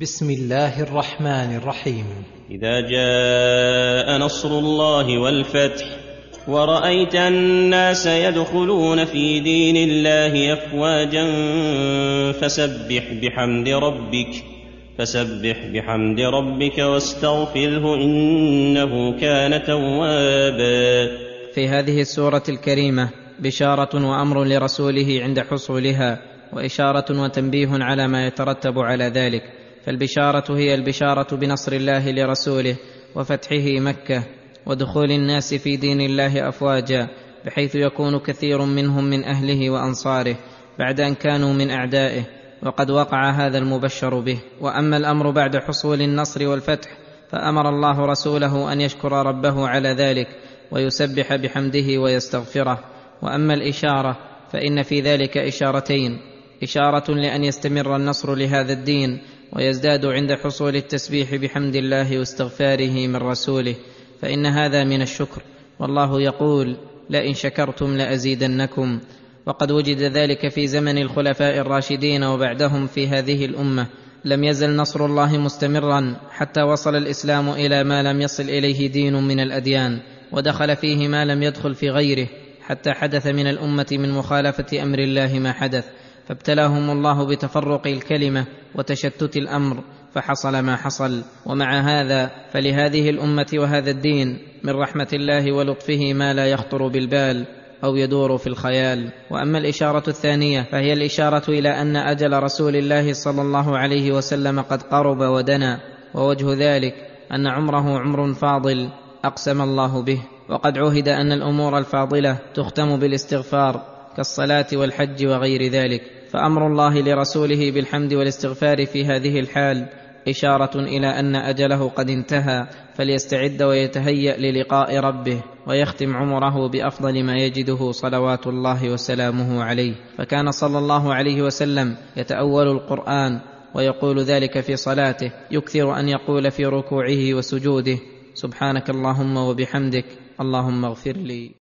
بسم الله الرحمن الرحيم. إذا جاء نصر الله والفتح ورأيت الناس يدخلون في دين الله أفواجا فسبح بحمد ربك فسبح بحمد ربك واستغفره إنه كان توابا. في هذه السورة الكريمة بشارة وأمر لرسوله عند حصولها وإشارة وتنبيه على ما يترتب على ذلك. فالبشارة هي البشارة بنصر الله لرسوله وفتحه مكة ودخول الناس في دين الله أفواجا بحيث يكون كثير منهم من أهله وأنصاره بعد أن كانوا من أعدائه وقد وقع هذا المبشر به. وأما الأمر بعد حصول النصر والفتح فأمر الله رسوله أن يشكر ربه على ذلك ويسبح بحمده ويستغفره. وأما الإشارة فإن في ذلك إشارتين إشارة لأن يستمر النصر لهذا الدين ويزداد عند حصول التسبيح بحمد الله واستغفاره من رسوله فإن هذا من الشكر. والله يقول لئن شكرتم لأزيدنكم. وقد وجد ذلك في زمن الخلفاء الراشدين وبعدهم في هذه الأمة. لم يزل نصر الله مستمرا حتى وصل الإسلام إلى ما لم يصل إليه دين من الأديان ودخل فيه ما لم يدخل في غيره حتى حدث من الأمة من مخالفة أمر الله ما حدث. فابتلاهم الله بتفرق الكلمة وتشتت الأمر فحصل ما حصل. ومع هذا فلهذه الأمة وهذا الدين من رحمة الله ولطفه ما لا يخطر بالبال أو يدور في الخيال. وأما الإشارة الثانية فهي الإشارة إلى أن أجل رسول الله صلى الله عليه وسلم قد قرب ودنا ووجه ذلك أن عمره عمر فاضل أقسم الله به. وقد عهد أن الأمور الفاضلة تختم بالاستغفار كالصلاة والحج وغير ذلك. فأمر الله لرسوله بالحمد والاستغفار في هذه الحال إشارة إلى أن أجله قد انتهى فليستعد ويتهيأ للقاء ربه ويختم عمره بأفضل ما يجده صلوات الله وسلامه عليه. فكان صلى الله عليه وسلم يتأول القرآن ويقول ذلك في صلاته يكثر أن يقول في ركوعه وسجوده سبحانك اللهم وبحمدك اللهم اغفر لي.